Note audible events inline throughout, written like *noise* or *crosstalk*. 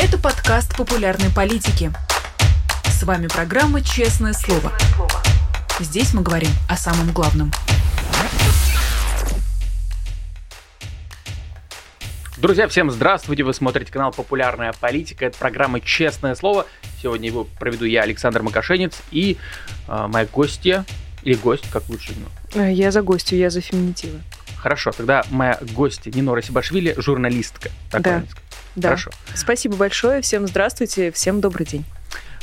Это подкаст популярной политики. С вами программа «Честное слово». Здесь мы говорим о самом главном. Друзья, всем здравствуйте! Вы смотрите канал «Популярная политика». Это программа «Честное слово». Сегодня его проведу я, Александр Макашенец, и э, моя гостья, или гость, как лучше. Ну. Я за гостью, я за феминитивы. Хорошо, тогда моя гостья Нинора Сибашвили, журналистка. Так да. Да. Хорошо. Спасибо большое, всем здравствуйте, всем добрый день.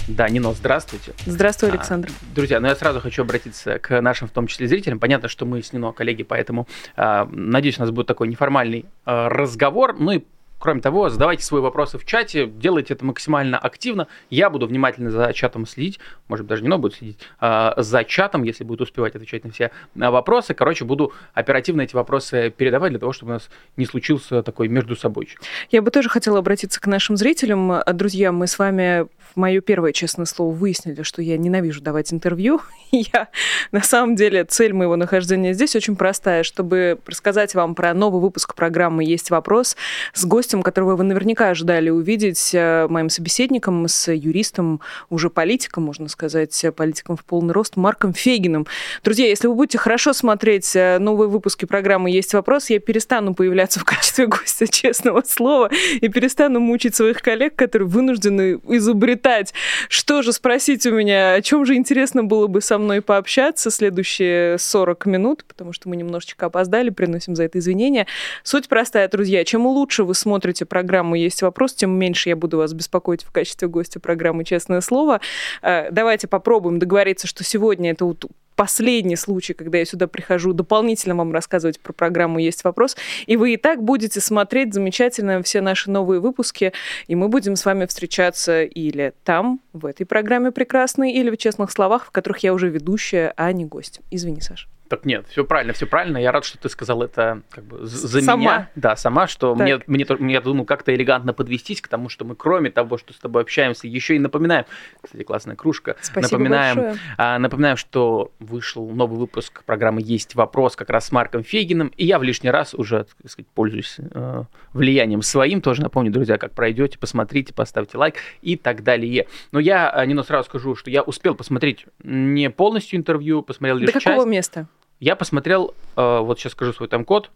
Да, Нино, здравствуйте. Здравствуй, а, Александр. А, друзья, ну я сразу хочу обратиться к нашим, в том числе, зрителям. Понятно, что мы с Нино коллеги, поэтому а, надеюсь, у нас будет такой неформальный а, разговор. Ну и Кроме того, задавайте свои вопросы в чате, делайте это максимально активно. Я буду внимательно за чатом следить, может быть, даже не но будет следить а, за чатом, если будет успевать отвечать на все а, вопросы. Короче, буду оперативно эти вопросы передавать для того, чтобы у нас не случился такой между собой. Я бы тоже хотела обратиться к нашим зрителям. Друзья, мы с вами в мое первое честное слово выяснили, что я ненавижу давать интервью. *laughs* я, на самом деле, цель моего нахождения здесь очень простая, чтобы рассказать вам про новый выпуск программы «Есть вопрос» с гостем гостем, которого вы наверняка ожидали увидеть, э, моим собеседником, с юристом, уже политиком, можно сказать, политиком в полный рост, Марком Фейгиным. Друзья, если вы будете хорошо смотреть э, новые выпуски программы «Есть вопрос», я перестану появляться в качестве гостя *laughs* честного слова и перестану мучить своих коллег, которые вынуждены изобретать, что же спросить у меня, о чем же интересно было бы со мной пообщаться следующие 40 минут, потому что мы немножечко опоздали, приносим за это извинения. Суть простая, друзья. Чем лучше вы смотрите смотрите программу «Есть вопрос», тем меньше я буду вас беспокоить в качестве гостя программы «Честное слово». Э, давайте попробуем договориться, что сегодня это последний случай, когда я сюда прихожу дополнительно вам рассказывать про программу «Есть вопрос», и вы и так будете смотреть замечательно все наши новые выпуски, и мы будем с вами встречаться или там, в этой программе прекрасной, или в «Честных словах», в которых я уже ведущая, а не гость. Извини, Саша. Так нет, все правильно, все правильно. Я рад, что ты сказал это как бы за сама. меня. Да, сама, что мне, мне, мне, я думал, как-то элегантно подвестись к тому, что мы, кроме того, что с тобой общаемся, еще и напоминаем. Кстати, классная кружка. Спасибо напоминаем, большое. А, напоминаем, что вышел новый выпуск программы «Есть вопрос» как раз с Марком Фейгиным. И я в лишний раз уже, так сказать, пользуюсь э, влиянием своим. Тоже напомню, друзья, как пройдете, посмотрите, поставьте лайк и так далее. Но я, Нино, сразу скажу, что я успел посмотреть не полностью интервью, посмотрел лишь До часть. какого места? Я посмотрел, э, вот сейчас скажу свой тайм-код,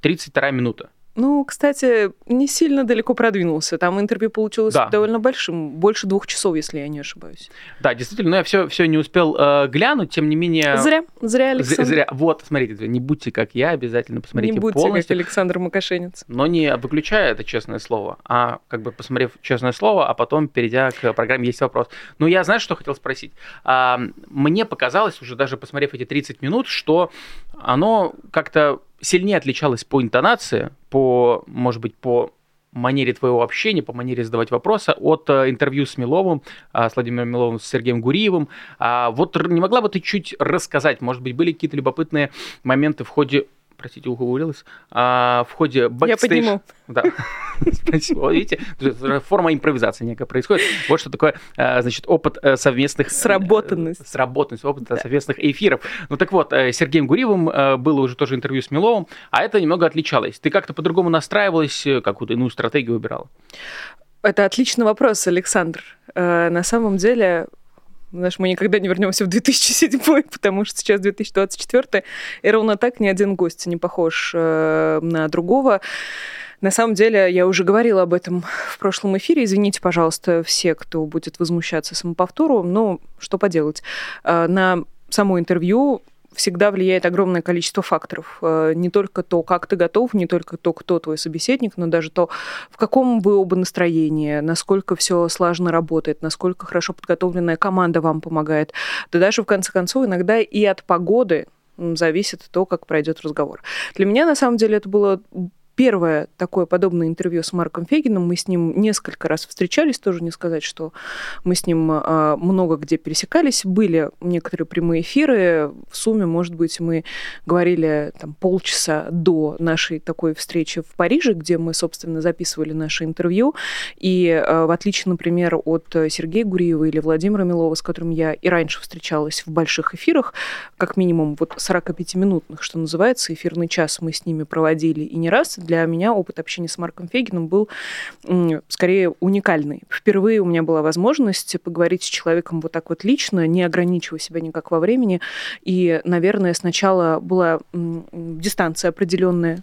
32 минута. Ну, кстати, не сильно далеко продвинулся. Там интервью получилось да. довольно большим, больше двух часов, если я не ошибаюсь. Да, действительно, но я все, все не успел э, глянуть, тем не менее... Зря, зря, Александр. Зря. Вот, смотрите, не будьте как я, обязательно посмотрите Не будьте полностью. как Александр Макашенец. Но не выключая это честное слово, а как бы посмотрев честное слово, а потом перейдя к программе «Есть вопрос». Ну, я, знаешь, что хотел спросить? А, мне показалось, уже даже посмотрев эти 30 минут, что оно как-то сильнее отличалась по интонации, по, может быть, по манере твоего общения, по манере задавать вопросы от э, интервью с Миловым, э, с Владимиром Миловым, с Сергеем Гуриевым. А вот не могла бы ты чуть рассказать, может быть, были какие-то любопытные моменты в ходе простите, оговорилась, а, в ходе бэкстейдж... Я подниму. Да. *laughs* Спасибо. Видите, форма импровизации некая происходит. Вот что такое, а, значит, опыт э, совместных... Сработанность. Сработанность, опыт да. совместных эфиров. Ну так вот, э, Сергеем Гуриевым э, было уже тоже интервью с Миловым, а это немного отличалось. Ты как-то по-другому настраивалась, какую-то иную стратегию выбирала? Это отличный вопрос, Александр. На самом деле, знаешь, мы никогда не вернемся в 2007, *laughs* потому что сейчас 2024, и ровно так ни один гость не похож э, на другого. На самом деле, я уже говорила об этом в прошлом эфире. Извините, пожалуйста, все, кто будет возмущаться самоповтору, но что поделать. Э, на само интервью всегда влияет огромное количество факторов. Э, не только то, как ты готов, не только то, кто твой собеседник, но даже то, в каком вы оба настроении, насколько все слаженно работает, насколько хорошо подготовленная команда вам помогает. Да даже, в конце концов, иногда и от погоды зависит то, как пройдет разговор. Для меня, на самом деле, это было первое такое подобное интервью с Марком Фегином. Мы с ним несколько раз встречались, тоже не сказать, что мы с ним а, много где пересекались. Были некоторые прямые эфиры. В сумме, может быть, мы говорили там, полчаса до нашей такой встречи в Париже, где мы, собственно, записывали наше интервью. И а, в отличие, например, от Сергея Гуриева или Владимира Милова, с которым я и раньше встречалась в больших эфирах, как минимум вот 45-минутных, что называется, эфирный час мы с ними проводили и не раз для меня опыт общения с Марком Фейгином был скорее уникальный. Впервые у меня была возможность поговорить с человеком вот так вот лично, не ограничивая себя никак во времени. И, наверное, сначала была дистанция определенная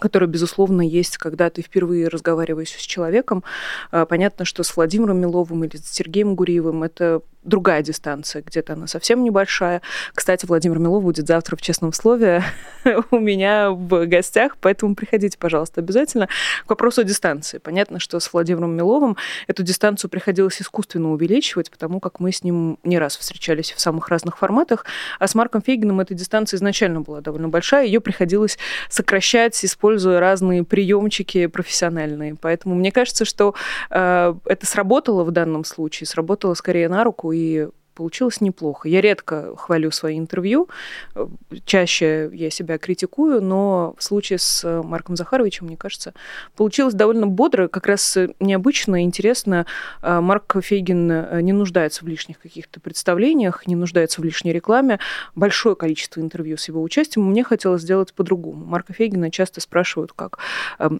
которая, безусловно, есть, когда ты впервые разговариваешь с человеком. А, понятно, что с Владимиром Миловым или с Сергеем Гуриевым это другая дистанция, где-то она совсем небольшая. Кстати, Владимир Милов будет завтра в честном слове *laughs* у меня в гостях, поэтому приходите, пожалуйста, обязательно. К вопросу о дистанции. Понятно, что с Владимиром Миловым эту дистанцию приходилось искусственно увеличивать, потому как мы с ним не раз встречались в самых разных форматах, а с Марком Фейгином эта дистанция изначально была довольно большая, ее приходилось сокращать, используя разные приемчики профессиональные. Поэтому мне кажется, что э, это сработало в данном случае, сработало скорее на руку, и получилось неплохо. Я редко хвалю свои интервью, чаще я себя критикую, но в случае с Марком Захаровичем, мне кажется, получилось довольно бодро, как раз необычно, интересно. А, Марк Фейгин э, не нуждается в лишних каких-то представлениях, не нуждается в лишней рекламе. Большое количество интервью с его участием мне хотелось сделать по-другому. Марка Фейгина часто спрашивают как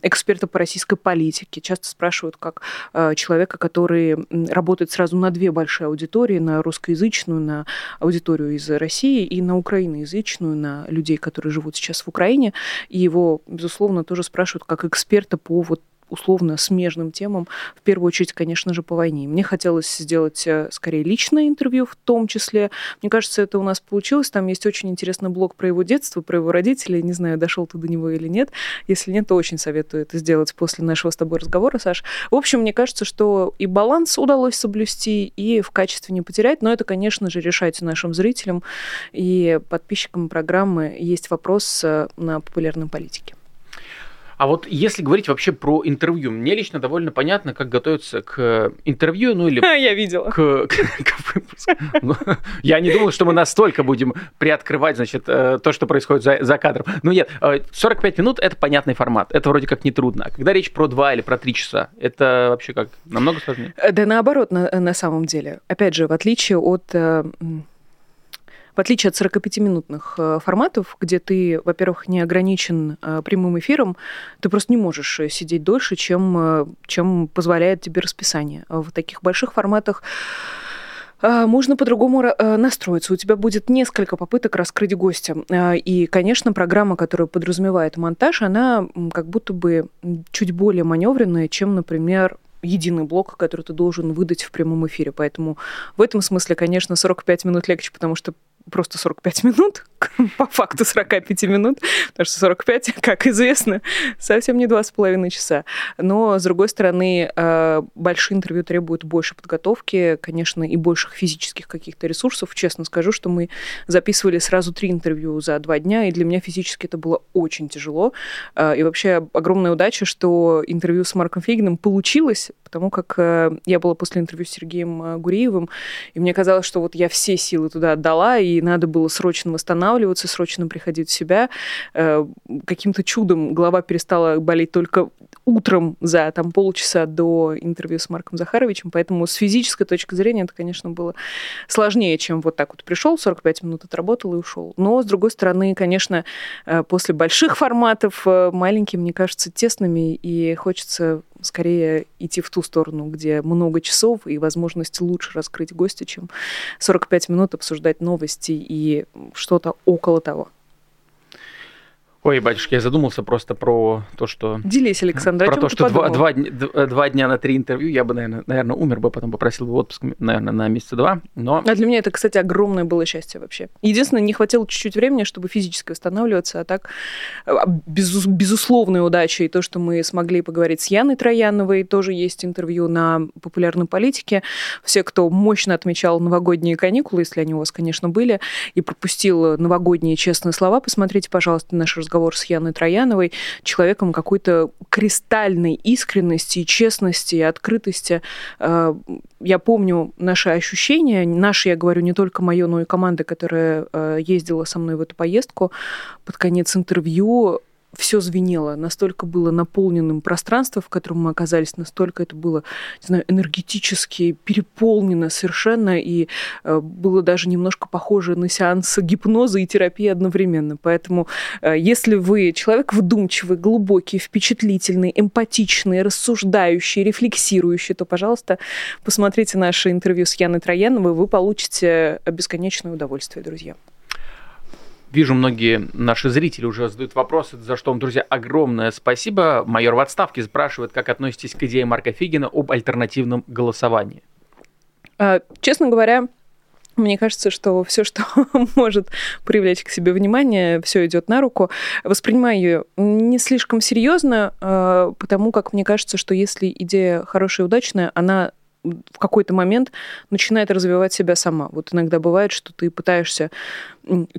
эксперта по российской политике, часто спрашивают как э, человека, который работает сразу на две большие аудитории, на русской русскоязычную, на аудиторию из России и на украиноязычную, на людей, которые живут сейчас в Украине. И его, безусловно, тоже спрашивают как эксперта по вот условно смежным темам, в первую очередь, конечно же, по войне. Мне хотелось сделать э, скорее личное интервью в том числе. Мне кажется, это у нас получилось. Там есть очень интересный блог про его детство, про его родителей. Не знаю, дошел ты до него или нет. Если нет, то очень советую это сделать после нашего с тобой разговора, Саш. В общем, мне кажется, что и баланс удалось соблюсти, и в качестве не потерять. Но это, конечно же, решайте нашим зрителям и подписчикам программы. Есть вопрос э, на популярной политике. А вот если говорить вообще про интервью, мне лично довольно понятно, как готовиться к интервью, ну или... *laughs* Я видела. К, *laughs* к, к выпуску. Ну, я не думал, что мы настолько будем приоткрывать, значит, э, то, что происходит за, за кадром. Ну нет, 45 э, минут – это понятный формат, это вроде как нетрудно. А когда речь про 2 или про 3 часа, это вообще как, намного сложнее? Да наоборот, на, на самом деле. Опять же, в отличие от э, в отличие от 45-минутных э, форматов, где ты, во-первых, не ограничен э, прямым эфиром, ты просто не можешь э, сидеть дольше, чем, чем позволяет тебе расписание. В таких больших форматах можно по-другому настроиться. У тебя будет несколько попыток раскрыть гостя. И, конечно, программа, которая подразумевает монтаж, она как будто бы чуть более маневренная, чем, например, единый блок, который ты должен выдать в прямом эфире. Поэтому в этом смысле, конечно, 45 минут легче, потому что просто 45 минут, *laughs* по факту 45 минут, потому что 45, *laughs* как известно, совсем не 2,5 часа. Но, с другой стороны, э, большие интервью требуют больше подготовки, конечно, и больших физических каких-то ресурсов. Честно скажу, что мы записывали сразу три интервью за два дня, и для меня физически это было очень тяжело. Э, и вообще огромная удача, что интервью с Марком Фейгином получилось, потому как э, я была после интервью с Сергеем Гуриевым, и мне казалось, что вот я все силы туда отдала, и надо было срочно восстанавливаться, срочно приходить в себя. Э, каким-то чудом голова перестала болеть только утром за там, полчаса до интервью с Марком Захаровичем, поэтому с физической точки зрения это, конечно, было сложнее, чем вот так вот пришел, 45 минут отработал и ушел. Но, с другой стороны, конечно, э, после больших форматов э, маленькие, мне кажется, тесными, и хочется скорее идти в ту сторону, где много часов и возможность лучше раскрыть гостя, чем 45 минут обсуждать новости и что-то около того. Ой, батюшки, я задумался просто про то, что... Делись, Александр, Про то, что два, два, два дня на три интервью, я бы, наверное, наверное, умер бы, потом попросил бы отпуск, наверное, на месяца два, но... А для меня это, кстати, огромное было счастье вообще. Единственное, не хватило чуть-чуть времени, чтобы физически восстанавливаться, а так, а, без, безусловная удача и то, что мы смогли поговорить с Яной Трояновой, тоже есть интервью на популярной политике. Все, кто мощно отмечал новогодние каникулы, если они у вас, конечно, были, и пропустил новогодние честные слова, посмотрите, пожалуйста, наш разговор разговор с Яной Трояновой, человеком какой-то кристальной искренности, честности открытости. Э, я помню наши ощущения, наши, я говорю, не только мое, но и команды, которая э, ездила со мной в эту поездку. Под конец интервью все звенело, настолько было наполненным пространство, в котором мы оказались, настолько это было, не знаю, энергетически переполнено совершенно, и э, было даже немножко похоже на сеанс гипноза и терапии одновременно. Поэтому, э, если вы человек вдумчивый, глубокий, впечатлительный, эмпатичный, рассуждающий, рефлексирующий, то, пожалуйста, посмотрите наше интервью с Яной Трояновой, вы получите бесконечное удовольствие, друзья. Вижу, многие наши зрители уже задают вопросы, за что вам, друзья, огромное спасибо. Майор в отставке спрашивает, как относитесь к идее Марка Фигина об альтернативном голосовании. А, честно говоря, мне кажется, что все, что *laughs* может привлечь к себе внимание, все идет на руку. Воспринимаю ее не слишком серьезно, а, потому как мне кажется, что если идея хорошая и удачная, она в какой-то момент начинает развивать себя сама. Вот иногда бывает, что ты пытаешься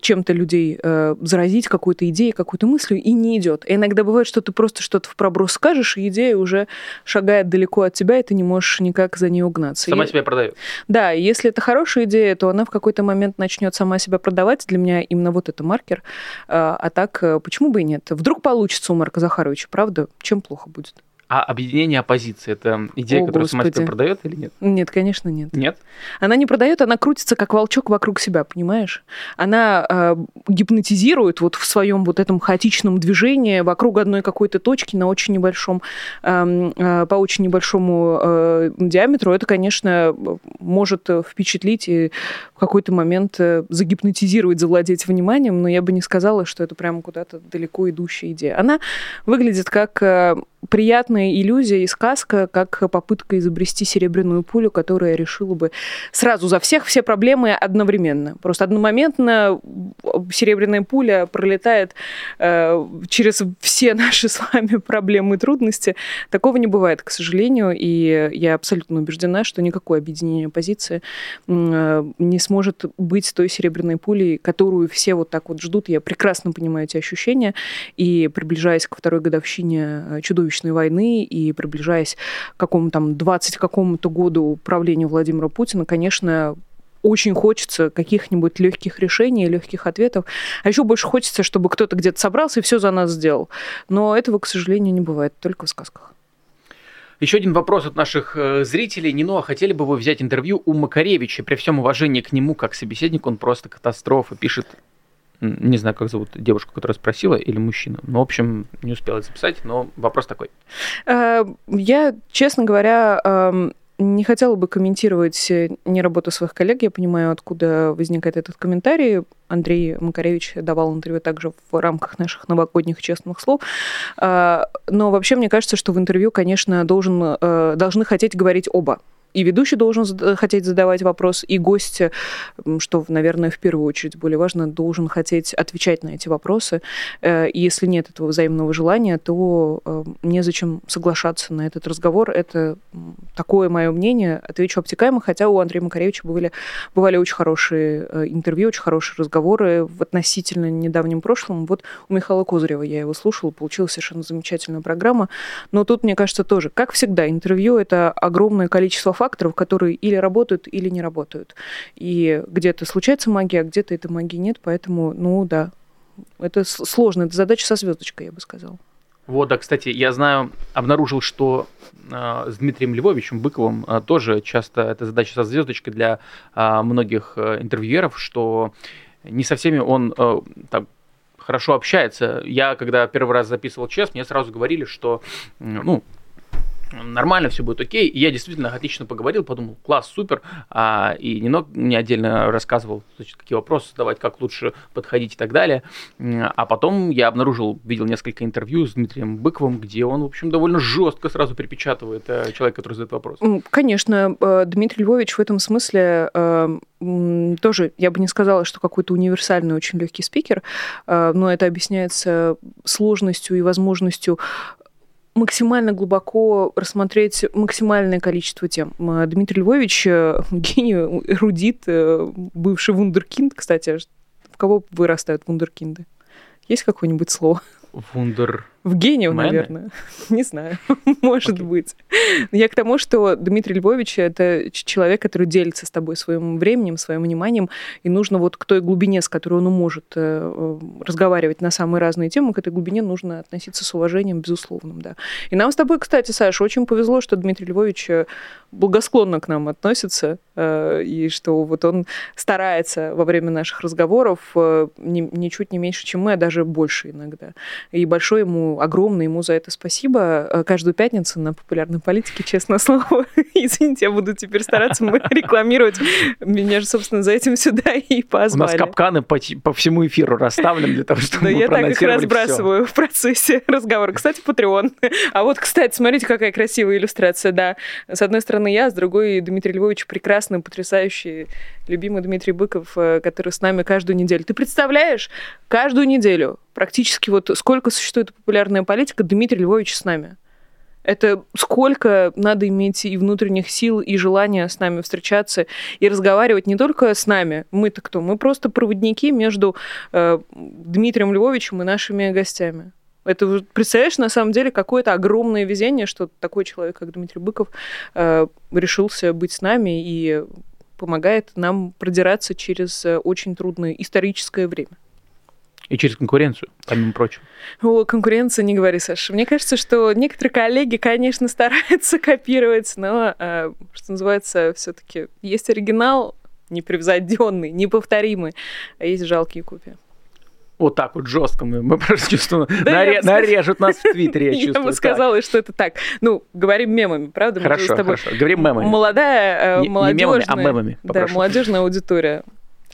чем-то людей э, заразить какой-то идеей, какой-то мыслью, и не идет. И иногда бывает, что ты просто что-то в проброс скажешь, и идея уже шагает далеко от тебя, и ты не можешь никак за ней угнаться. Сама и... себя продает. Да, если это хорошая идея, то она в какой-то момент начнет сама себя продавать. Для меня именно вот это маркер. А, а так, э, почему бы и нет? Вдруг получится у Марка Захаровича, правда? Чем плохо будет? А объединение оппозиции это идея, О, которая Господи. сама себя продает или нет? Нет, конечно, нет. Нет? Она не продает, она крутится как волчок вокруг себя, понимаешь? Она э, гипнотизирует вот в своем вот этом хаотичном движении вокруг одной какой-то точки на очень небольшом, э, э, по очень небольшому э, диаметру. Это, конечно, может впечатлить и какой-то момент э, загипнотизировать, завладеть вниманием, но я бы не сказала, что это прямо куда-то далеко идущая идея. Она выглядит как э, приятная иллюзия и сказка, как попытка изобрести серебряную пулю, которая решила бы сразу за всех все проблемы одновременно. Просто одномоментно серебряная пуля пролетает э, через все *laughs* наши с вами проблемы и трудности. Такого не бывает, к сожалению, и я абсолютно убеждена, что никакое объединение оппозиции э, не сможет быть той серебряной пулей, которую все вот так вот ждут. Я прекрасно понимаю эти ощущения, и приближаясь к второй годовщине э, чудовищной войны и приближаясь к какому-то там 20 какому-то году правления Владимира Путина, конечно, очень хочется каких-нибудь легких решений, легких ответов. А еще больше хочется, чтобы кто-то где-то собрался и все за нас сделал. Но этого, к сожалению, не бывает, только в сказках. Еще один вопрос от наших э, зрителей. Нино, а хотели бы вы взять интервью у Макаревича? При всем уважении к нему как собеседник, он просто катастрофа. Пишет не знаю, как зовут девушку, которая спросила, или мужчину. Ну, в общем, не успела записать, но вопрос такой. Э, я, честно говоря, эм, не хотела бы комментировать э, не работу своих коллег. Я понимаю, откуда возникает этот комментарий. Андрей Макаревич давал интервью также в рамках наших новогодних честных слов. Э, но вообще мне кажется, что в интервью, конечно, должен, должны хотеть говорить оба и ведущий должен хотеть задавать вопрос, и гость, что, наверное, в первую очередь более важно, должен хотеть отвечать на эти вопросы. Э, и если нет этого взаимного желания, то э, незачем соглашаться на этот разговор. Это такое мое мнение. Отвечу обтекаемо, хотя у Андрея Макаревича бывали, бывали очень хорошие э, интервью, очень хорошие разговоры в относительно недавнем прошлом. Вот у Михаила Козырева я его слушала, получилась совершенно замечательная программа. Но тут, мне кажется, тоже, как всегда, интервью — это огромное количество факторов, которые или работают, или не работают. И где-то случается магия, а где-то этой магии нет, поэтому, ну да, это сложно, это задача со звездочкой, я бы сказала. Вот, да, кстати, я знаю, обнаружил, что э, с Дмитрием Львовичем Быковым э, тоже часто это задача со звездочкой для э, многих э, интервьюеров, что не со всеми он э, там, хорошо общается. Я, когда первый раз записывал чест, мне сразу говорили, что, ну, нормально, все будет окей. И я действительно отлично поговорил, подумал, класс, супер. А, и Нинок мне отдельно рассказывал, значит, какие вопросы задавать, как лучше подходить и так далее. А потом я обнаружил, видел несколько интервью с Дмитрием Быковым, где он, в общем, довольно жестко сразу припечатывает э, человека, который задает вопрос. Конечно, э, Дмитрий Львович в этом смысле э, тоже, я бы не сказала, что какой-то универсальный, очень легкий спикер, но это объясняется сложностью и возможностью максимально глубоко рассмотреть максимальное количество тем. Дмитрий Львович э, *laughs* гений, эрудит, э, бывший вундеркинд, кстати. В кого вырастают вундеркинды? Есть какое-нибудь слово? Вундер... В гению, Мэны? наверное. *laughs* Не знаю, *laughs* может Окей. быть. Я к тому, что Дмитрий Львович — это человек, который делится с тобой своим временем, своим вниманием, и нужно вот к той глубине, с которой он может э, э, разговаривать на самые разные темы, к этой глубине нужно относиться с уважением, безусловным, да. И нам с тобой, кстати, Саша, очень повезло, что Дмитрий Львович э, благосклонно к нам относится, и что вот он старается во время наших разговоров ни- ничуть не меньше, чем мы, а даже больше иногда. И большое ему, огромное ему за это спасибо. Э, Каждую пятницу на популярной политике, честное *laughs* слово. Извините, я буду теперь стараться рекламировать. Меня же, собственно, за этим сюда и У нас позвали. капканы по, по всему эфиру расставлены для того, чтобы Да мы я так их разбрасываю в процессе *laughs* разговора. Кстати, Patreon. А вот, кстати, смотрите, какая красивая иллюстрация, да. С одной стороны я, с другой Дмитрий Львович, прекрасный, потрясающий, любимый Дмитрий Быков, э, который с нами каждую неделю. Ты представляешь, каждую неделю, практически вот сколько существует популярная политика, Дмитрий Львович с нами. Это сколько надо иметь и внутренних сил, и желания с нами встречаться и разговаривать не только с нами. Мы-то кто? Мы просто проводники между э, Дмитрием Львовичем и нашими гостями. Это, представляешь, на самом деле какое-то огромное везение, что такой человек, как Дмитрий Быков, э, решился быть с нами и помогает нам продираться через э, очень трудное историческое время. И через конкуренцию, помимо прочего. О, конкуренция, не говори, Саша. Мне кажется, что некоторые коллеги, конечно, стараются копировать, но, э, что называется, все-таки есть оригинал непревзойденный, неповторимый, а есть жалкие копии. Вот так вот жестко мы, мы просто чувствуем, Да, я наре- бы сказала- нарежут нас в Твиттере, я *laughs* Я чувствую. бы так. сказала, что это так. Ну, говорим мемами, правда? Мы Хорошо, с тобой хорошо. Говорим мемами. Молодая, э, Не- не мемами, а молодежная, мемами, да, молодежная аудитория.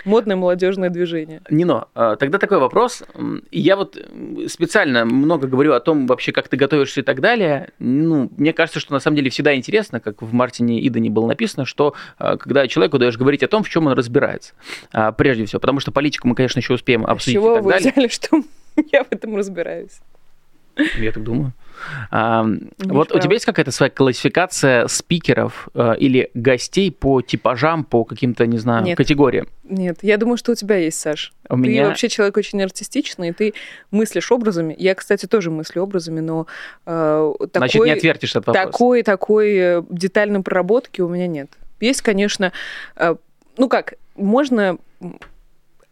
Модное молодежное движение. Нино, э, тогда такой вопрос. Я вот м, специально много говорю о том, вообще, как ты готовишься и так далее. Ну, мне кажется, что на самом деле всегда интересно, как в Мартине Идане было написано, что э, когда человеку даешь говорить о том, в чем он разбирается. А, Прежде всего, потому что политику мы, конечно, еще успеем А С обсудить и чего так вы далее. взяли, что *laughs* я в этом разбираюсь? *laughs* Я так думаю. А, вот у право. тебя есть какая-то своя классификация спикеров э, или гостей по типажам, по каким-то, не знаю, Нет. категориям? Нет, я думаю, что у тебя есть, Саш. У Ты меня вообще человек очень артистичный, ты мыслишь образами. Я, кстати, тоже мыслю образами, но э, Значит, такой, не отвертишь этот вопрос. такой, такой э, детальной проработки у меня нет. Есть, конечно, э, ну как, можно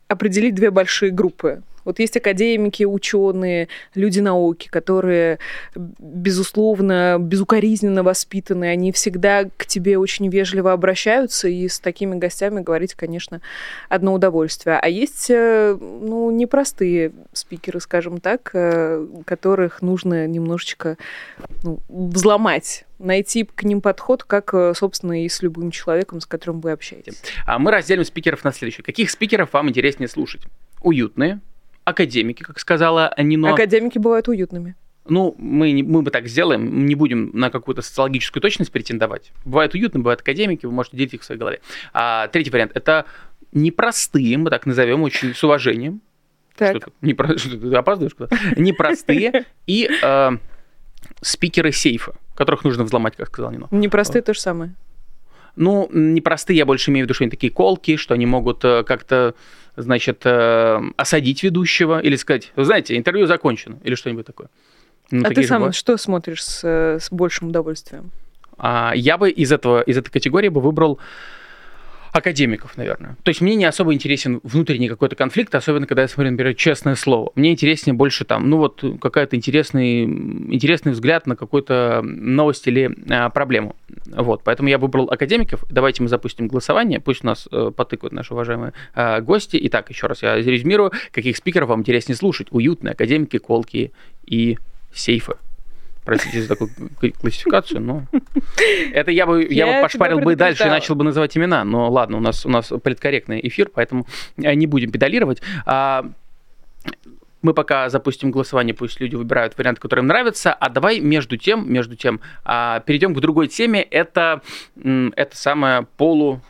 определить две большие группы. Вот есть академики, ученые, люди науки, которые, безусловно, безукоризненно воспитаны, они всегда к тебе очень вежливо обращаются, и с такими гостями говорить, конечно, одно удовольствие. А есть, э, ну, непростые спикеры, скажем так, э, которых нужно немножечко ну, взломать, найти к ним подход, как, э, собственно, и с любым человеком, с которым вы общаетесь. А мы разделим спикеров на следующее. Каких спикеров вам интереснее слушать? Уютные, академики, как сказала Нино. Академики бывают уютными. Ну, мы, не- мы бы так сделаем, не будем на какую-то социологическую точность претендовать. Бывают уютные, бывают академики, вы можете делить их в своей голове. А, третий вариант – это непростые, мы так назовем, очень с уважением. Так. Что непро- что ты опаздываешь куда? Непростые *laughs* и э, спикеры сейфа, которых нужно взломать, как сказал Нино. Непростые то же самое. Ну, непростые, я больше имею в виду, что они такие колки, что они могут э, как-то, значит, э, осадить ведущего или сказать, вы знаете, интервью закончено, или что-нибудь такое. Ну, а ты сам бывают. что смотришь с, э, с большим удовольствием? А, я бы из, этого, из этой категории бы выбрал академиков, наверное. То есть мне не особо интересен внутренний какой-то конфликт, особенно когда я смотрю, например, честное слово. Мне интереснее больше там, ну вот какая-то интересный, интересный взгляд на какую-то новость или а, проблему. Вот, поэтому я выбрал академиков. Давайте мы запустим голосование, пусть у нас э, потыкают наши уважаемые а, гости. Итак, еще раз я резюмирую, каких спикеров вам интереснее слушать. Уютные академики, колки и сейфы. Простите за такую классификацию, но *laughs* это я бы я, Я бы пошпарил бы дальше и начал бы называть имена. Но ладно, у нас у нас политкорректный эфир, поэтому э, не будем педалировать. А, мы пока запустим голосование, пусть люди выбирают вариант, который им нравится. А давай между тем, между тем, а, перейдем к другой теме. Это это самое полу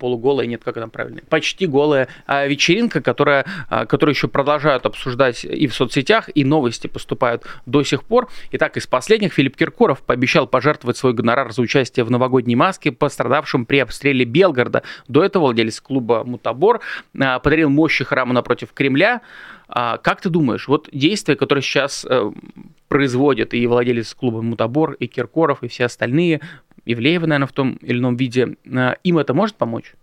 полуголая, нет, как там правильно, почти голая а, вечеринка, которая, а, которую еще продолжают обсуждать и в соцсетях, и новости поступают до сих пор. Итак, из последних Филипп Киркоров пообещал пожертвовать свой гонорар за участие в новогодней маске пострадавшим при обстреле Белгорода. До этого владелец клуба «Мутабор» а, подарил мощи храма напротив Кремля. А, как ты думаешь, вот действия, которые сейчас э, производят и владелец клуба «Мутабор», и Киркоров, и все остальные, Ивлеева, наверное, в том или ином виде, э, им это может помочь?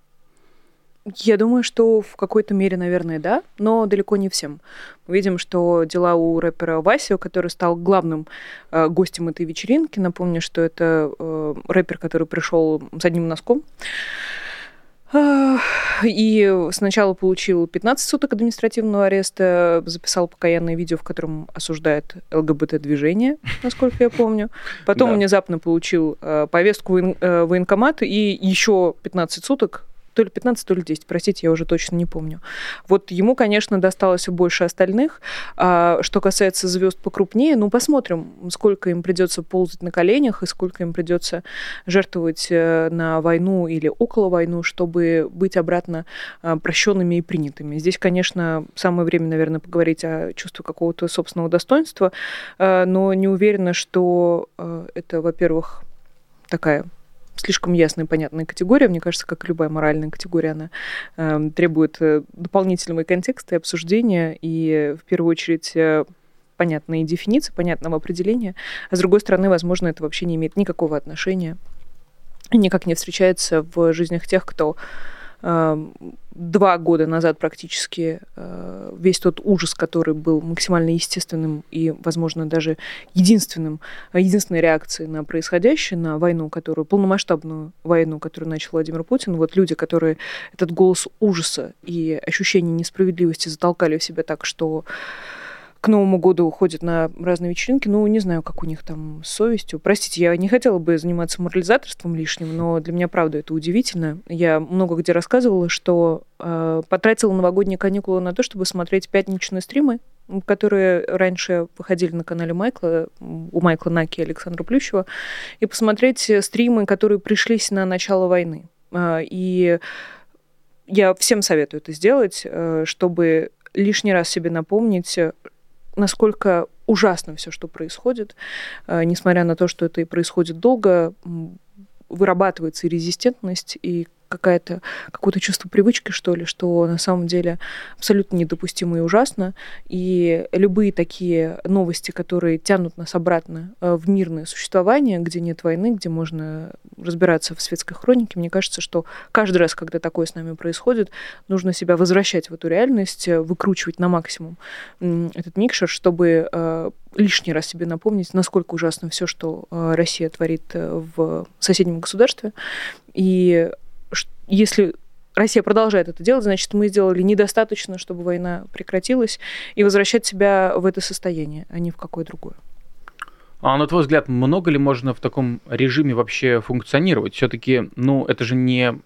Я думаю, что в какой-то мере, наверное, да, но далеко не всем. Мы видим, что дела у рэпера Васио, который стал главным э, гостем этой вечеринки, напомню, что это э, рэпер, который пришел с одним носком, и сначала получил 15 суток административного ареста, записал покаянное видео, в котором осуждает ЛГБТ-движение, насколько я помню. Потом да. внезапно получил э, повестку в э, военкомат и еще 15 суток то ли 15, то ли 10, простите, я уже точно не помню. Вот ему, конечно, досталось больше остальных. А, что касается звезд покрупнее, ну, посмотрим, сколько им придется ползать на коленях и сколько им придется жертвовать э, на войну или около войны, чтобы быть обратно а, прощенными и принятыми. Здесь, конечно, самое время, наверное, поговорить о чувстве какого-то собственного достоинства, а, но не уверена, что а, это, во-первых, такая слишком ясная и понятная категория. Мне кажется, как любая моральная категория, она э, требует э, дополнительного контекста и обсуждения, и в первую очередь э, понятные дефиниции, понятного определения. А с другой стороны, возможно, это вообще не имеет никакого отношения, никак не встречается в жизнях тех, кто два года назад практически э, весь тот ужас, который был максимально естественным и, возможно, даже единственным, единственной реакцией на происходящее, на войну, которую, полномасштабную войну, которую начал Владимир Путин, вот люди, которые этот голос ужаса и ощущение несправедливости затолкали в себя так, что к Новому году уходят на разные вечеринки. Ну, не знаю, как у них там с совестью. Простите, я не хотела бы заниматься морализаторством лишним, но для меня, правда, это удивительно. Я много где рассказывала, что э, потратила новогодние каникулы на то, чтобы смотреть пятничные стримы, которые раньше выходили на канале Майкла, у Майкла Наки и Александра Плющева, и посмотреть стримы, которые пришлись на начало войны. Э, и я всем советую это сделать, э, чтобы лишний раз себе напомнить, насколько ужасно все, что происходит, э, несмотря на то, что это и происходит долго, вырабатывается и резистентность, и какая-то какое-то чувство привычки, что ли, что на самом деле абсолютно недопустимо и ужасно. И любые такие новости, которые тянут нас обратно э, в мирное существование, где нет войны, где можно разбираться в светской хронике, мне кажется, что каждый раз, когда такое с нами происходит, нужно себя возвращать в эту реальность, э, выкручивать на максимум этот микшер, чтобы э, лишний раз себе напомнить, насколько ужасно все, что Россия творит в соседнем государстве. И если Россия продолжает это делать, значит, мы сделали недостаточно, чтобы война прекратилась, и возвращать себя в это состояние, а не в какое другое. А на твой взгляд, много ли можно в таком режиме вообще функционировать? Все-таки, ну, это же не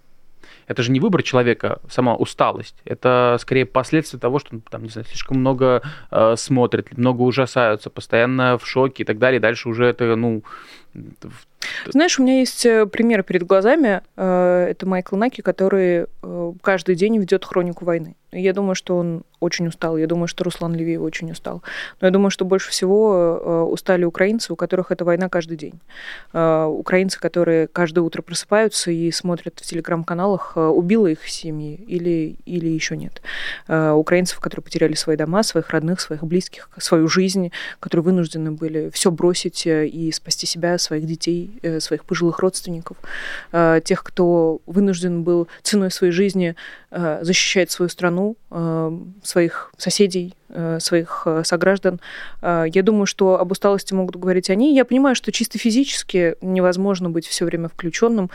это же не выбор человека, сама усталость. Это скорее последствия того, что там, не знаю, слишком много э, смотрят, много ужасаются, постоянно в шоке и так далее. Дальше уже это, ну, знаешь, у меня есть э, пример перед глазами. Э, это Майкл Наки, который э, каждый день ведет хронику войны. Я думаю, что он очень устал. Я думаю, что Руслан Левиев очень устал. Но я думаю, что больше всего устали украинцы, у которых эта война каждый день. Украинцы, которые каждое утро просыпаются и смотрят в телеграм-каналах, убила их семьи или, или еще нет. Украинцев, которые потеряли свои дома, своих родных, своих близких, свою жизнь, которые вынуждены были все бросить и спасти себя, своих детей, э, своих пожилых родственников, э, тех, кто вынужден был ценой своей жизни э, защищать свою страну, своих соседей, Э, своих э, сограждан. Э, я думаю, что об усталости могут говорить они. Я понимаю, что чисто физически невозможно быть все время включенным.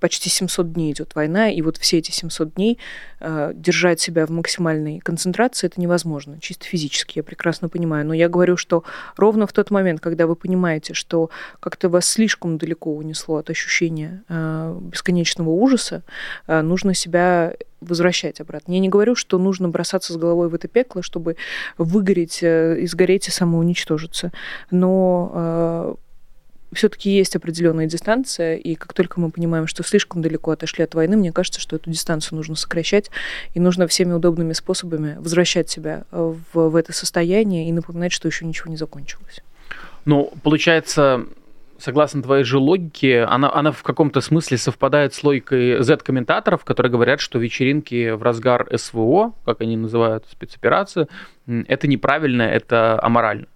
Почти 700 дней идет война, и вот все эти 700 дней держать себя в максимальной концентрации это невозможно. Чисто физически, я прекрасно понимаю. Но я говорю, что ровно в тот момент, когда вы понимаете, что как-то вас слишком далеко унесло от ощущения бесконечного ужаса, нужно себя возвращать обратно. Я не говорю, что нужно бросаться с головой в это пекло, чтобы выгореть, э, изгореть и самоуничтожиться. Но э, все-таки есть определенная дистанция, и как только мы понимаем, что слишком далеко отошли от войны, мне кажется, что эту дистанцию нужно сокращать, и нужно всеми удобными способами возвращать себя в, в это состояние и напоминать, что еще ничего не закончилось. Ну, получается, согласно твоей же логике, она, она в каком-то смысле совпадает с логикой Z-комментаторов, которые говорят, что вечеринки в разгар СВО, как они называют спецоперации, это неправильно, это аморально.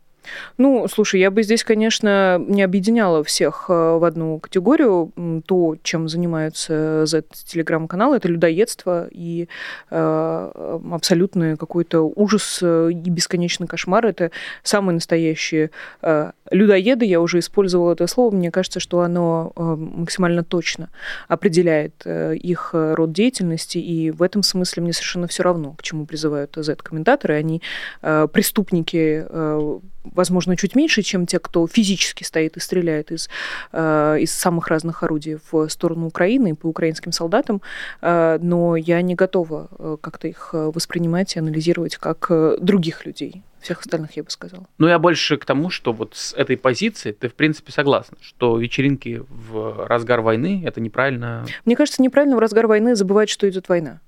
Ну, слушай, я бы здесь, конечно, не объединяла всех э, в одну категорию. То, чем занимаются Z-телеграм-каналы, это людоедство и э, абсолютный какой-то ужас э, и бесконечный кошмар. Это самые настоящие э, людоеды. Я уже использовала это слово. Мне кажется, что оно э, максимально точно определяет э, их род деятельности. И в этом смысле мне совершенно все равно, к чему призывают Z-комментаторы. Они э, преступники э, возможно, чуть меньше, чем те, кто физически стоит и стреляет из, э, из самых разных орудий в сторону Украины по украинским солдатам, э, но я не готова э, как-то их воспринимать и анализировать как других людей. Всех остальных я бы сказала. Ну, я больше к тому, что вот с этой позиции ты, в принципе, согласна, что вечеринки в разгар войны это неправильно. Мне кажется, неправильно в разгар войны забывать, что идет война.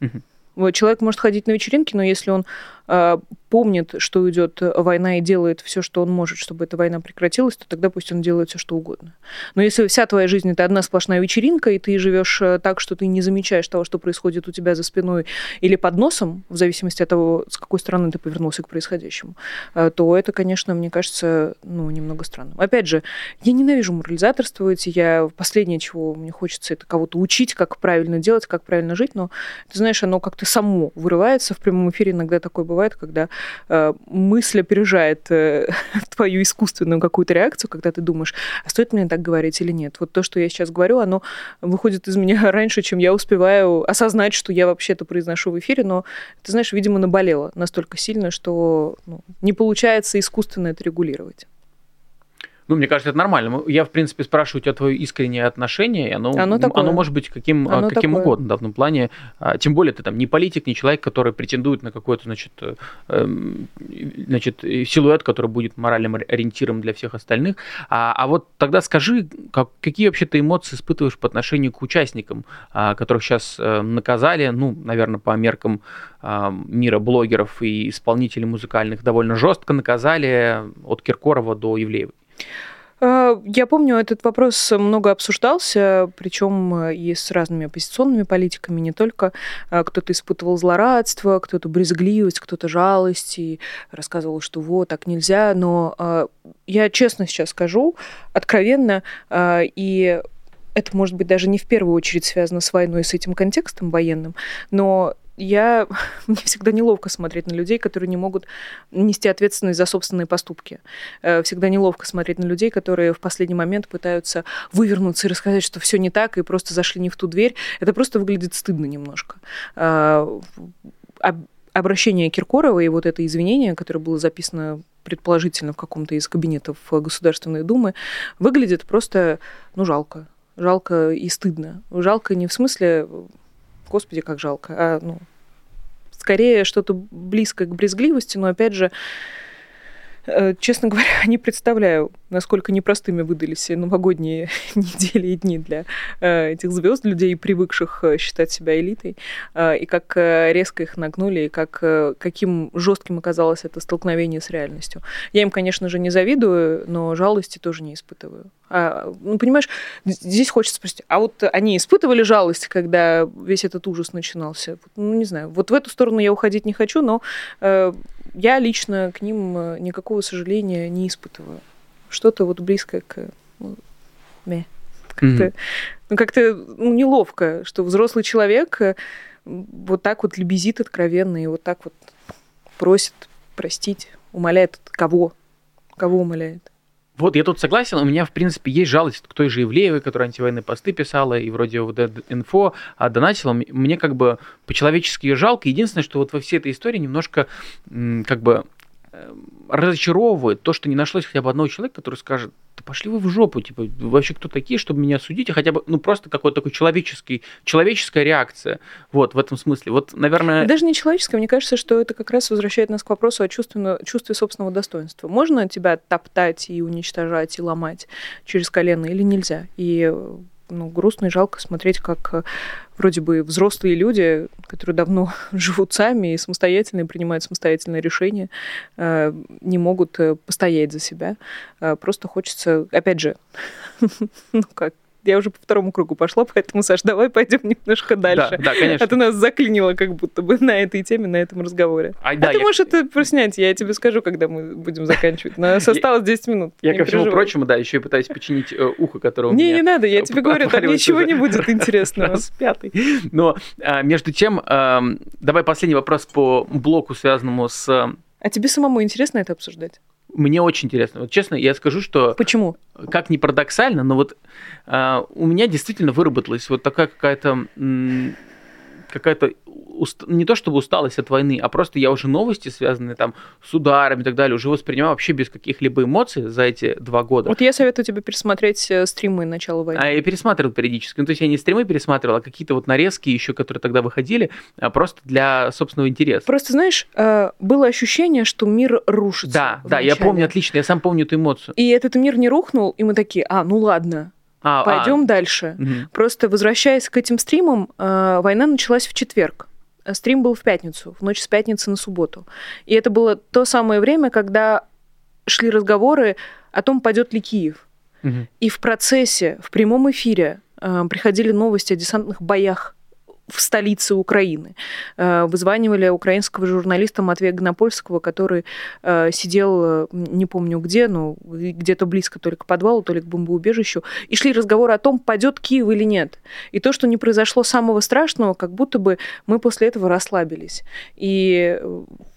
Угу. Человек может ходить на вечеринки, но если он э, помнит, что идет война и делает все, что он может, чтобы эта война прекратилась, то тогда пусть он делает все, что угодно. Но если вся твоя жизнь это одна сплошная вечеринка, и ты живешь э, так, что ты не замечаешь того, что происходит у тебя за спиной или под носом, в зависимости от того, с какой стороны ты повернулся к происходящему, э, то это, конечно, мне кажется, ну, немного странным. Опять же, я ненавижу морализаторствовать, я последнее, чего мне хочется, это кого-то учить, как правильно делать, как правильно жить, но, ты знаешь, оно как-то само вырывается в прямом эфире, иногда такое бывает, когда Э, мысль опережает э, *laughs* твою искусственную какую-то реакцию, когда ты думаешь, а стоит мне так говорить или нет. Вот то, что я сейчас говорю, оно выходит из меня *laughs* раньше, чем я успеваю осознать, что я вообще-то произношу в эфире, но, ты знаешь, видимо, наболело настолько сильно, что ну, не получается искусственно это регулировать. Ну, мне кажется, это нормально. Я, в принципе, спрашиваю у тебя твое искреннее отношение, и оно, оно, такое. оно может быть каким, оно каким такое. угодно, да, в том плане. А, тем более ты там не политик, не человек, который претендует на какой-то, значит, э, эм, значит, силуэт, который будет моральным ориентиром для всех остальных. А, а вот тогда скажи, как, какие вообще ты эмоции испытываешь по отношению к участникам, а, которых сейчас э, наказали, ну, наверное, по меркам мира блогеров и исполнителей музыкальных довольно жестко наказали от Киркорова до Евлеевой. Э, я помню, этот вопрос много обсуждался, причем э, и с разными оппозиционными политиками, не только. Э, кто-то испытывал злорадство, кто-то брезгливость, кто-то жалость и рассказывал, что вот, так нельзя. Но я честно сейчас скажу, откровенно, и это может быть даже не в первую очередь связано с войной с этим контекстом военным, но я... *laughs* Мне всегда неловко смотреть на людей, которые не могут нести ответственность за собственные поступки. Э, всегда неловко смотреть на людей, которые в последний момент пытаются вывернуться и рассказать, что все не так, и просто зашли не в ту дверь. Это просто выглядит стыдно немножко. Э, обращение Киркорова и вот это извинение, которое было записано предположительно в каком-то из кабинетов Государственной Думы, выглядит просто, ну, жалко. Жалко и стыдно. Жалко не в смысле господи, как жалко, а, ну, скорее что-то близкое к брезгливости, но опять же, честно говоря, *laughs* не представляю, насколько непростыми выдались новогодние *laughs* недели и дни для э, этих звезд, людей, привыкших э, считать себя элитой, и как резко их нагнули, и как, каким жестким оказалось это столкновение с реальностью. Я им, конечно же, не завидую, но жалости тоже не испытываю. А, ну, понимаешь, здесь хочется спросить, а вот они испытывали жалость, когда весь этот ужас начинался? Ну, не знаю. Вот в эту сторону я уходить не хочу, но я лично к ним э, никакого сожаления не испытываю. Что-то вот близкое к ну. Как-то, mm-hmm. ну, как-то ну, неловко, что взрослый человек э, вот так вот лебезит откровенно и вот так вот просит простить, умоляет кого? Кого умоляет? Вот, я тут согласен, у меня, в принципе, есть жалость к той же Ивлеевой, которая антивоенные посты писала, и вроде вот инфо а донатила. Мне как бы по-человечески ее жалко. Единственное, что вот во всей этой истории немножко как бы разочаровывает то, что не нашлось хотя бы одного человека, который скажет, да пошли вы в жопу, типа, вы вообще кто такие, чтобы меня судить, а хотя бы, ну, просто какой-то такой человеческий, человеческая реакция, вот, в этом смысле. Вот, наверное... Даже не человеческая, мне кажется, что это как раз возвращает нас к вопросу о чувстве, чувстве собственного достоинства. Можно тебя топтать и уничтожать, и ломать через колено или нельзя? И ну, грустно и жалко смотреть, как э, вроде бы взрослые люди, которые давно *laughs* живут сами и самостоятельно и принимают самостоятельные решения, э, не могут э, постоять за себя. Просто хочется, опять же, *laughs* ну как, я уже по второму кругу пошла, *laughs* поэтому, Саш, давай пойдем немножко дальше. Да, да, конечно. А то нас заклинило как будто бы на этой теме, на этом разговоре. А, а да, ты я... можешь это проснять, я тебе скажу, когда мы будем заканчивать. Нас осталось 10 минут. Я, ко всему прочему, да, еще и пытаюсь починить э, ухо, которое у меня... Не, не надо, я тебе говорю, там ничего не будет *laughs* интересного. Распятый. Но, а, между тем, давай последний вопрос по блоку, связанному с... А тебе самому интересно это обсуждать? Мне очень интересно. Вот честно, я скажу, что... Почему? Как ни парадоксально, но вот э, у меня действительно выработалась вот такая какая-то какая-то уст... не то чтобы усталость от войны, а просто я уже новости, связанные там с ударами и так далее, уже воспринимаю вообще без каких-либо эмоций за эти два года. Вот я советую тебе пересмотреть э, стримы начала войны. А я пересматривал периодически. Ну, то есть я не стримы пересматривал, а какие-то вот нарезки еще, которые тогда выходили, а просто для собственного интереса. Просто, знаешь, э, было ощущение, что мир рушится. Да, да, я помню отлично, я сам помню эту эмоцию. И этот мир не рухнул, и мы такие, а, ну ладно, а, Пойдем а. дальше. Угу. Просто возвращаясь к этим стримам, э, война началась в четверг. Стрим был в пятницу, в ночь с пятницы на субботу. И это было то самое время, когда шли разговоры о том, пойдет ли Киев. Угу. И в процессе, в прямом эфире э, приходили новости о десантных боях в столице Украины. Э, вызванивали украинского журналиста Матвея Гнопольского, который э, сидел, э, не помню где, но где-то близко то ли к подвалу, то ли к бомбоубежищу, и шли разговоры о том, падет Киев или нет. И то, что не произошло самого страшного, как будто бы мы после этого расслабились. И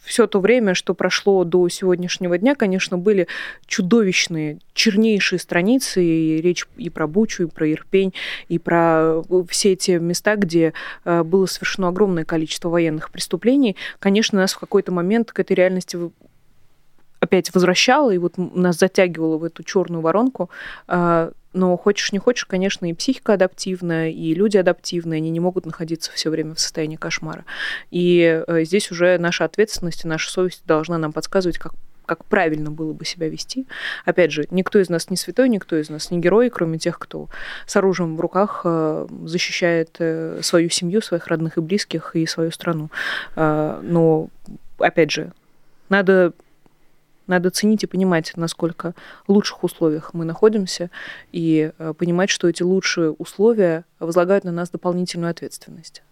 все то время, что прошло до сегодняшнего дня, конечно, были чудовищные, чернейшие страницы, и речь и про Бучу, и про Ирпень, и про э, все эти места, где э, было совершено огромное количество военных преступлений. Конечно, нас в какой-то момент к этой реальности опять возвращало, и вот нас затягивало в эту черную воронку. Но хочешь не хочешь, конечно, и психика адаптивная, и люди адаптивные, они не могут находиться все время в состоянии кошмара. И э, здесь уже наша ответственность и наша совесть должна нам подсказывать, как как правильно было бы себя вести. Опять же, никто из нас не святой, никто из нас не герой, кроме тех, кто с оружием в руках э, защищает э, свою семью, своих родных и близких и свою страну. Но, опять же, надо надо ценить и понимать, насколько в лучших условиях мы находимся, и э, понимать, что эти лучшие условия возлагают на нас дополнительную ответственность.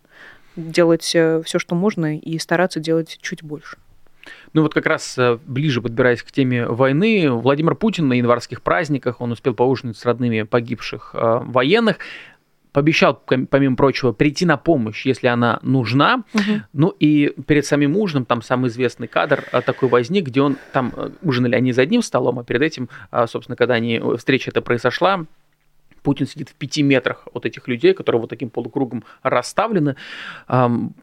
Делать э, все, что можно, и стараться делать чуть больше. Ну вот как раз э, ближе подбираясь к теме войны, Владимир Путин на январских праздниках, он успел поужинать с родными погибших военных пообещал, помимо прочего, прийти на помощь, если она нужна. Угу. Ну и перед самим ужином там самый известный кадр а, такой возник, где он там э, ужинали они за одним столом, а перед этим, а, собственно, когда они э, встреча эта произошла, Путин сидит в пяти метрах от этих людей, которые вот таким полукругом расставлены.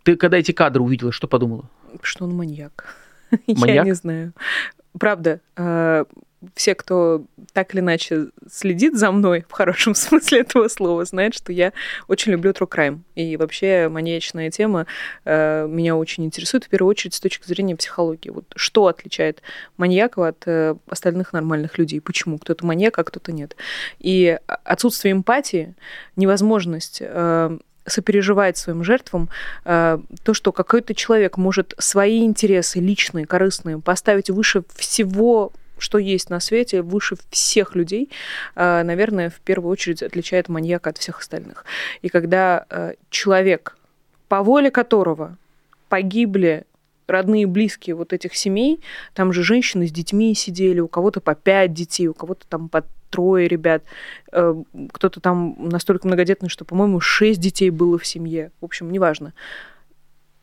Ты когда эти кадры увидела, что подумала? Что он маньяк. *laughs* маньяк? Я не знаю. Правда, э, все, кто так или иначе следит за мной, в хорошем *laughs* смысле этого слова, знают, что я очень люблю true crime. И вообще маньячная тема э, меня очень интересует, в первую очередь, с точки зрения психологии. Вот что отличает маньяка от э, остальных нормальных людей? Почему? Кто-то маньяк, а кто-то нет. И отсутствие эмпатии, невозможность э, сопереживать своим жертвам, э, то, что какой-то человек может свои интересы личные, корыстные поставить выше всего что есть на свете, выше всех людей, э, наверное, в первую очередь отличает маньяка от всех остальных. И когда э, человек, по воле которого погибли родные и близкие вот этих семей, там же женщины с детьми сидели, у кого-то по пять детей, у кого-то там по трое ребят, э, кто-то там настолько многодетный, что, по-моему, шесть детей было в семье. В общем, неважно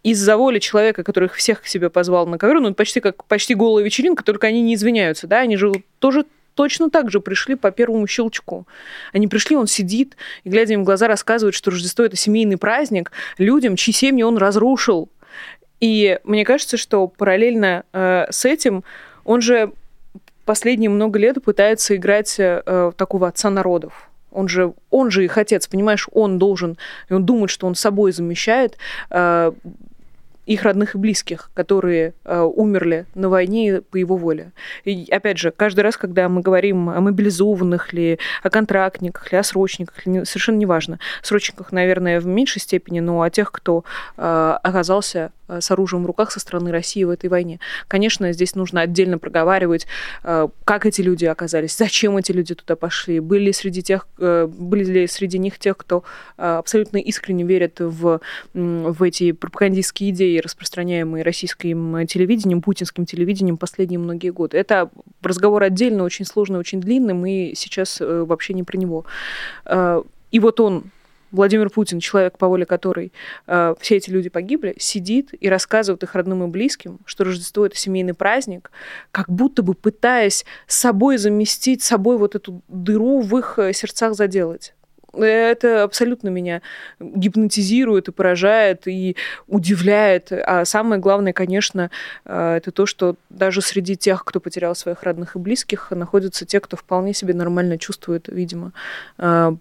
из-за воли человека, который их всех к себе позвал на ковер, ну, почти как почти голая вечеринка, только они не извиняются, да, они же тоже точно так же пришли по первому щелчку. Они пришли, он сидит, и, глядя им в глаза, рассказывает, что Рождество – это семейный праздник людям, чьи семьи он разрушил. И мне кажется, что параллельно э, с этим он же последние много лет пытается играть э, такого отца народов. Он же, он же их отец, понимаешь, он должен, и он думает, что он собой замещает э, их родных и близких, которые э, умерли на войне по его воле. И опять же, каждый раз, когда мы говорим о мобилизованных ли, о контрактниках ли, о срочниках, ли, совершенно неважно. Срочниках, наверное, в меньшей степени, но о тех, кто э, оказался Э, с оружием в руках со стороны России в этой войне. Конечно, здесь нужно отдельно проговаривать, э, как эти люди оказались, зачем эти люди туда пошли, были ли среди, тех, э, были ли среди них тех, кто абсолютно искренне верит в, в эти пропагандистские идеи, распространяемые российским телевидением, путинским телевидением последние многие годы. Это разговор отдельно, очень сложный, очень длинный, мы сейчас вообще не про него. И вот он Владимир Путин, человек, по воле которой э, все эти люди погибли, сидит и рассказывает их родным и близким, что Рождество — это семейный праздник, как будто бы пытаясь собой заместить, собой вот эту дыру в их э, сердцах заделать. Это абсолютно меня гипнотизирует и поражает, и удивляет. А самое главное, конечно, э, это то, что даже среди тех, кто потерял своих родных и близких, находятся те, кто вполне себе нормально чувствует, видимо, э,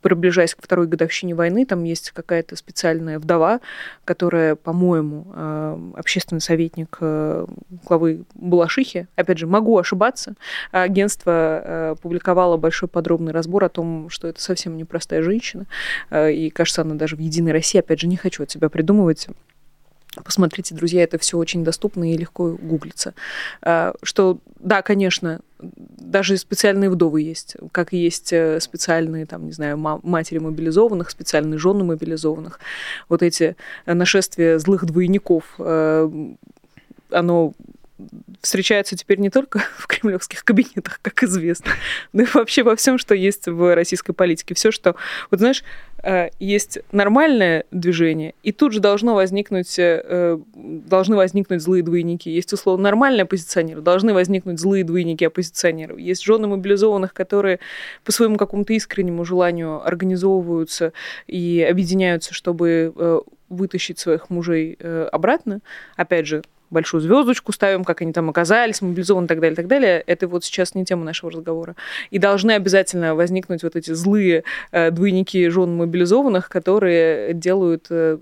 приближаясь к второй годовщине войны, там есть какая-то специальная вдова, которая, по-моему, э, общественный советник э, главы Балашихи. Опять же, могу ошибаться. Агентство э, публиковало большой подробный разбор о том, что это совсем непростая женщина. И, кажется, она даже в «Единой России», опять же, не хочу от себя придумывать, Посмотрите, друзья, это все очень доступно и легко гуглится. Что, да, конечно, даже специальные вдовы есть, как есть э, специальные, там, не знаю, матери мобилизованных, специальные жены мобилизованных. Вот эти нашествия злых двойников, э, оно встречается теперь не только *laughs* в кремлевских кабинетах, как известно, но и вообще во всем, что есть в российской политике. Все, что, вот знаешь, э, есть нормальное движение, и тут же должно возникнуть, э, должны возникнуть злые двойники. Есть условно нормальные оппозиционеры, должны возникнуть злые двойники оппозиционеров. Есть жены мобилизованных, которые по своему какому-то искреннему желанию организовываются и объединяются, чтобы э, вытащить своих мужей обратно. Опять же, большую звездочку ставим, как они там оказались, мобилизованы и так далее, и так далее. Это вот сейчас не тема нашего разговора. И должны обязательно возникнуть вот эти злые э, двойники жен мобилизованных, которые делают э,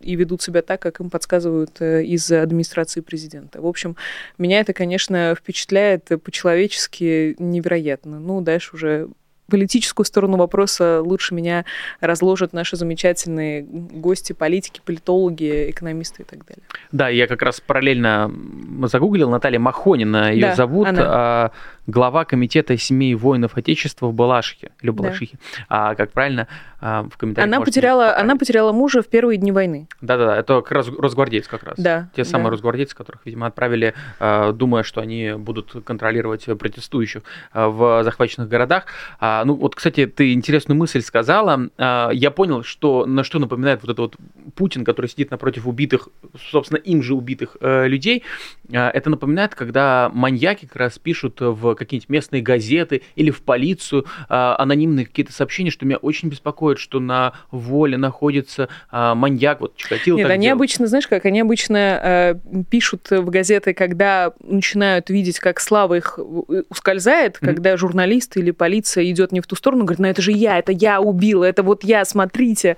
и ведут себя так, как им подсказывают э, из администрации президента. В общем, меня это, конечно, впечатляет по-человечески невероятно. Ну, дальше уже политическую сторону вопроса лучше меня разложат наши замечательные гости, политики, политологи, экономисты и так далее. Да, я как раз параллельно загуглил Наталья Махонина, ее да, зовут. Она. А, глава комитета семей воинов Отечества в Балашихе, или Балашихе, да. а, как правильно а, в комментариях. Она потеряла, она потеряла мужа в первые дни войны. Да-да-да, это как раз росгвардейцы как раз. Да. Те самые да. росгвардейцы, которых, видимо, отправили, а, думая, что они будут контролировать протестующих а, в захваченных городах. Ну вот, кстати, ты интересную мысль сказала. Я понял, что на что напоминает вот этот вот Путин, который сидит напротив убитых, собственно, им же убитых э, людей. Это напоминает, когда маньяки как раз пишут в какие-нибудь местные газеты или в полицию а, анонимные какие-то сообщения, что меня очень беспокоит, что на воле находится а, маньяк, вот Чикатило Нет, они делал. обычно, знаешь как, они обычно э, пишут в газеты, когда начинают видеть, как слава их э, ускользает, mm-hmm. когда журналист или полиция идет не в ту сторону, говорит, ну это же я, это я убила, это вот я, смотрите.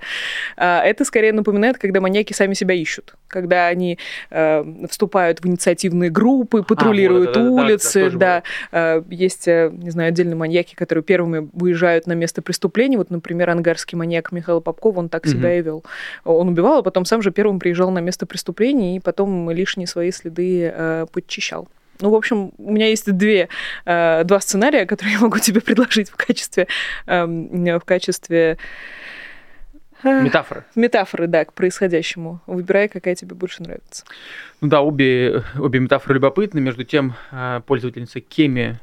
Э, это скорее напоминает, когда маньяки сами себя ищут, когда они э, вступают в инициативные группы, патрулируют а, вот, улицы, да, да, да Э, есть, э, не знаю, отдельные маньяки, которые первыми выезжают на место преступления. Вот, например, ангарский маньяк Михаил Попков, он так угу. себя и вел. Он убивал, а потом сам же первым приезжал на место преступления и потом лишние свои следы э, подчищал. Ну, в общем, у меня есть две, два сценария, которые я могу тебе предложить в качестве, эм, в качестве *laughs* Метафоры. Метафоры, да, к происходящему. Выбирай, какая тебе больше нравится. Ну да, обе, обе метафоры любопытны. Между тем, пользовательница Кеми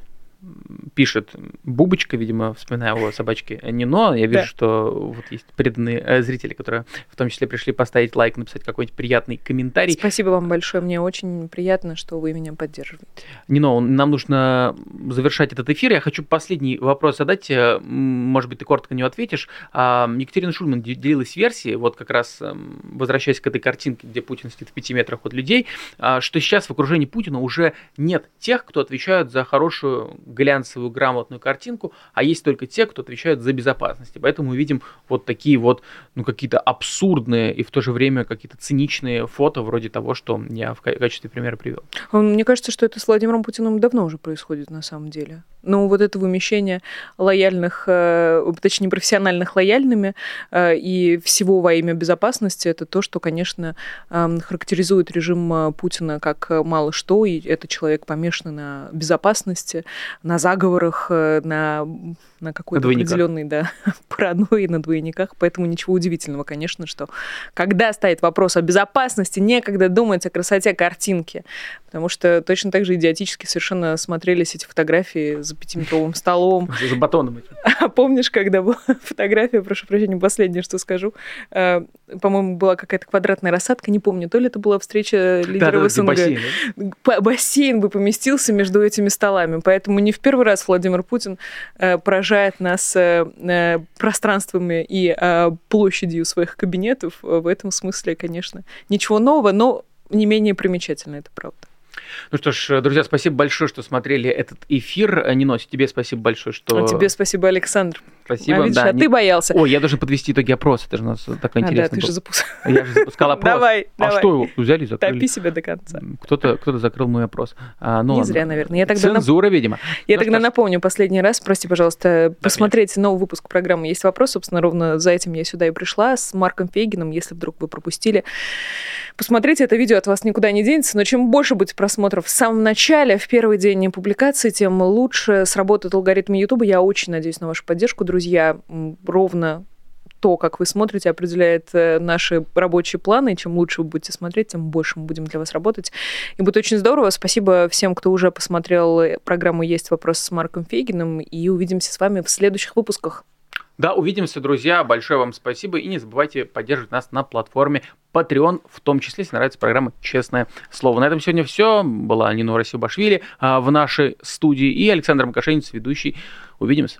пишет Бубочка, видимо, вспоминая о собачке Нино. Я вижу, Да. что вот есть преданные э, зрители, которые в том числе пришли поставить лайк, написать какой-нибудь приятный комментарий. Спасибо вам большое. Мне очень приятно, что вы меня поддерживаете. Нино, нам нужно завершать этот эфир. Я хочу последний вопрос задать. Э, Может быть, ты коротко него ответишь. А, Екатерина Шульман де- делилась версией, вот как раз эм, возвращаясь к этой картинке, где Путин сидит в пяти метрах от людей, а, что сейчас в окружении Путина уже нет тех, кто отвечают за хорошую глянцевую грамотную картинку, а есть только те, кто отвечают за безопасность. И Поэтому мы видим вот такие вот, ну, какие-то абсурдные и в то же время какие-то циничные фото, вроде того, что я в ка- качестве примера привел. Мне кажется, что это с Владимиром Путиным давно уже происходит на самом деле. Ну, вот это вымещение лояльных, э, точнее, профессиональных лояльными э, и всего во имя безопасности, это то, что, конечно, эм, характеризует режим э, Путина как мало что, и это человек помешанный на безопасности, на заговорах, э, на, на какой-то двойниках. определенной да, *laughs* паранойи, на двойниках. Поэтому ничего удивительного, конечно, что когда стоит вопрос о безопасности, некогда думать о красоте картинки. Потому что точно так же идиотически совершенно смотрелись эти фотографии за пятиметровым столом. *laughs* За батоном этим. А помнишь, когда была *laughs* фотография, прошу прощения, последнее, что скажу, э, по-моему, была какая-то квадратная рассадка, не помню, то ли это была встреча лидеров СНГ. бассейн, да? П- бассейн бы поместился между этими столами. Поэтому не в первый раз Владимир Путин э, поражает нас пространствами и площадью своих кабинетов. В этом смысле, конечно, ничего нового, но не менее примечательно, это правда. Ну что ж, друзья, спасибо большое, что смотрели этот эфир. Нино, тебе спасибо большое, что... А тебе спасибо, Александр. Спасибо. а видишь, да, а не- ты боялся. Ой, я должен подвести итоги опроса, это же у нас такой а, да, ты был. же запускал. *laughs* Я же запускал *laughs* опрос. Давай, А давай. что его взяли и закрыли? Топи себя до конца. Кто-то, кто-то закрыл мой опрос. А, ну Не ладно. зря, наверное. Я тогда нап- Цензура, видимо. Я Ну тогда что напомню последний раз, прости, пожалуйста, посмотрите новый выпуск программы «Есть вопрос». Собственно, ровно за этим я сюда и пришла с Марком Фейгином, если вдруг вы пропустили. Посмотрите, это видео от вас никуда не денется, но чем больше будет просмотров в самом начале, в первый день публикации, тем лучше сработают алгоритмы Ютуба. Я очень надеюсь на вашу поддержку, друзья. М, Ровно то, как вы смотрите, определяет э, наши рабочие планы. И чем лучше вы будете смотреть, тем больше мы будем для вас работать. И будет очень здорово. Спасибо всем, кто уже посмотрел э, программу «Есть вопрос» с Марком Фейгиным. И увидимся с вами в следующих выпусках. Да, увидимся, друзья. Большое вам спасибо. И не забывайте поддерживать нас на платформе Patreon, в том числе, если нравится программа «Честное слово». На этом сегодня все. Была Нина Расибашвили а, в нашей студии и Александр Макашенец, ведущий. Увидимся.